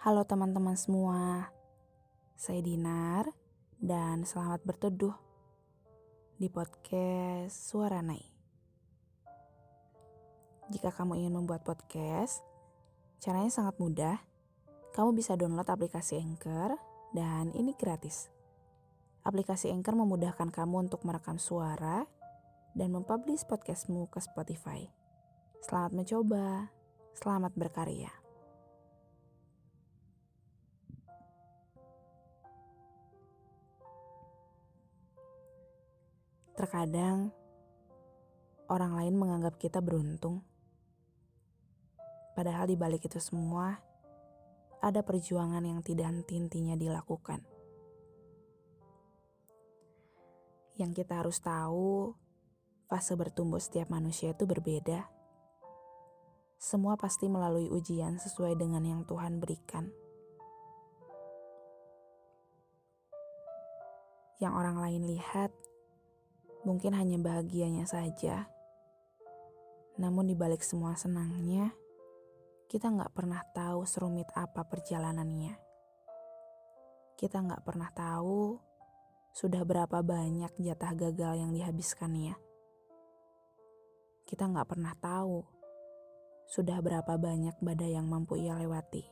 Halo teman-teman semua, saya Dinar dan selamat berteduh di podcast Suara Nai. Jika kamu ingin membuat podcast, caranya sangat mudah. Kamu bisa download aplikasi Anchor dan ini gratis. Aplikasi Anchor memudahkan kamu untuk merekam suara dan mempublish podcastmu ke Spotify. Selamat mencoba, selamat berkarya. Terkadang orang lain menganggap kita beruntung. Padahal di balik itu semua ada perjuangan yang tidak henti-hentinya dilakukan. Yang kita harus tahu, fase bertumbuh setiap manusia itu berbeda. Semua pasti melalui ujian sesuai dengan yang Tuhan berikan. Yang orang lain lihat mungkin hanya bahagianya saja. Namun di balik semua senangnya, kita nggak pernah tahu serumit apa perjalanannya. Kita nggak pernah tahu sudah berapa banyak jatah gagal yang dihabiskannya. Kita nggak pernah tahu sudah berapa banyak badai yang mampu ia lewati.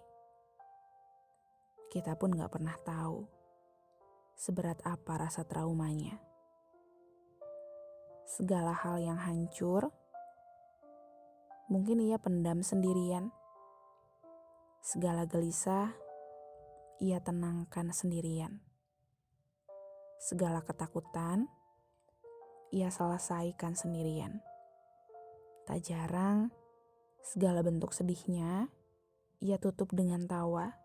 Kita pun nggak pernah tahu seberat apa rasa traumanya segala hal yang hancur, mungkin ia pendam sendirian. Segala gelisah, ia tenangkan sendirian. Segala ketakutan, ia selesaikan sendirian. Tak jarang, segala bentuk sedihnya, ia tutup dengan tawa.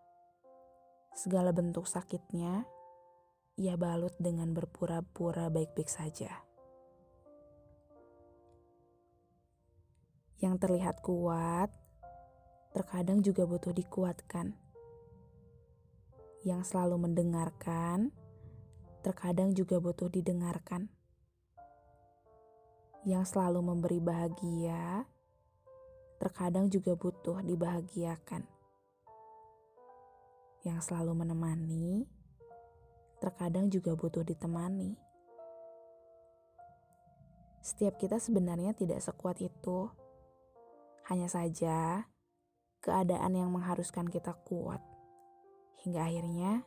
Segala bentuk sakitnya, ia balut dengan berpura-pura baik-baik saja. Yang terlihat kuat, terkadang juga butuh dikuatkan. Yang selalu mendengarkan, terkadang juga butuh didengarkan. Yang selalu memberi bahagia, terkadang juga butuh dibahagiakan. Yang selalu menemani, terkadang juga butuh ditemani. Setiap kita sebenarnya tidak sekuat itu hanya saja, keadaan yang mengharuskan kita kuat. Hingga akhirnya,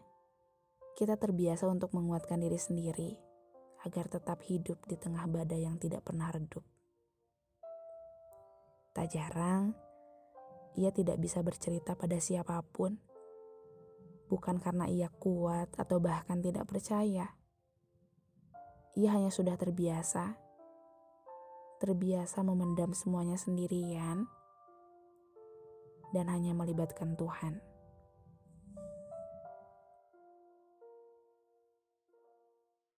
kita terbiasa untuk menguatkan diri sendiri agar tetap hidup di tengah badai yang tidak pernah redup. Tak jarang, ia tidak bisa bercerita pada siapa pun, bukan karena ia kuat atau bahkan tidak percaya. Ia hanya sudah terbiasa terbiasa memendam semuanya sendirian dan hanya melibatkan Tuhan.